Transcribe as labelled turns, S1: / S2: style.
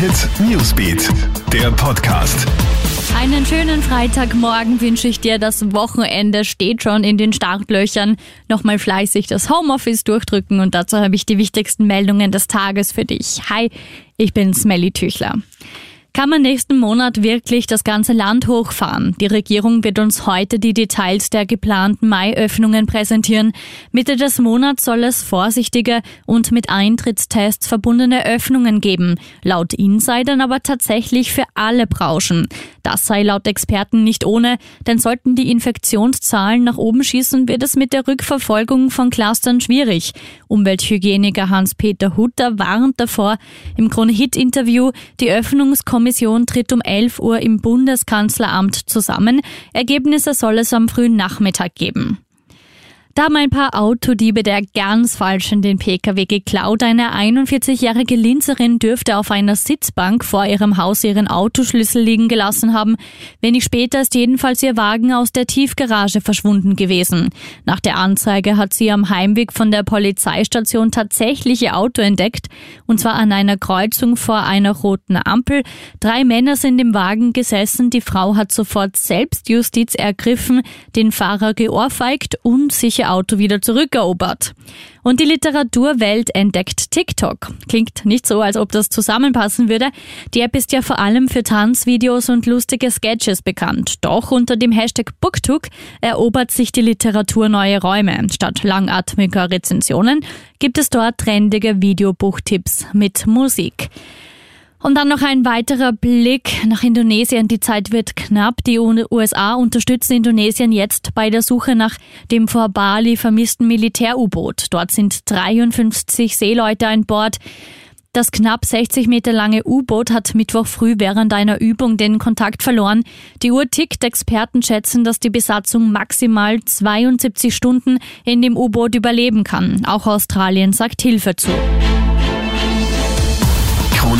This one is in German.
S1: Hit Newsbeat, der Podcast.
S2: Einen schönen Freitagmorgen wünsche ich dir. Das Wochenende steht schon in den Startlöchern. Nochmal fleißig das Homeoffice durchdrücken und dazu habe ich die wichtigsten Meldungen des Tages für dich. Hi, ich bin Smelly Tüchler. Kann man nächsten Monat wirklich das ganze Land hochfahren? Die Regierung wird uns heute die Details der geplanten Mai-Öffnungen präsentieren. Mitte des Monats soll es vorsichtige und mit Eintrittstests verbundene Öffnungen geben. Laut Insidern aber tatsächlich für alle Branchen. Das sei laut Experten nicht ohne, denn sollten die Infektionszahlen nach oben schießen, wird es mit der Rückverfolgung von Clustern schwierig. Umwelthygieniker Hans-Peter Hutter warnt davor im Krone-Hit-Interview, die Öffnungskommission Kommission tritt um 11 Uhr im Bundeskanzleramt zusammen. Ergebnisse soll es am frühen Nachmittag geben. Da haben ein paar Autodiebe der ganz falsch in den Pkw geklaut. Eine 41-jährige Linzerin dürfte auf einer Sitzbank vor ihrem Haus ihren Autoschlüssel liegen gelassen haben. Wenig später ist jedenfalls ihr Wagen aus der Tiefgarage verschwunden gewesen. Nach der Anzeige hat sie am Heimweg von der Polizeistation tatsächlich ihr Auto entdeckt, und zwar an einer Kreuzung vor einer roten Ampel. Drei Männer sind im Wagen gesessen. Die Frau hat sofort Selbstjustiz ergriffen, den Fahrer geohrfeigt und sich ihr Auto wieder zurückerobert. Und die Literaturwelt entdeckt TikTok. Klingt nicht so, als ob das zusammenpassen würde. Die App ist ja vor allem für Tanzvideos und lustige Sketches bekannt. Doch unter dem Hashtag BookTok erobert sich die Literatur neue Räume. Statt langatmiger Rezensionen gibt es dort trendige Videobuchtipps mit Musik. Und dann noch ein weiterer Blick nach Indonesien. Die Zeit wird knapp. Die USA unterstützen Indonesien jetzt bei der Suche nach dem vor Bali vermissten Militär-U-Boot. Dort sind 53 Seeleute an Bord. Das knapp 60 Meter lange U-Boot hat Mittwoch früh während einer Übung den Kontakt verloren. Die Uhr tickt. Experten schätzen, dass die Besatzung maximal 72 Stunden in dem U-Boot überleben kann. Auch Australien sagt Hilfe zu.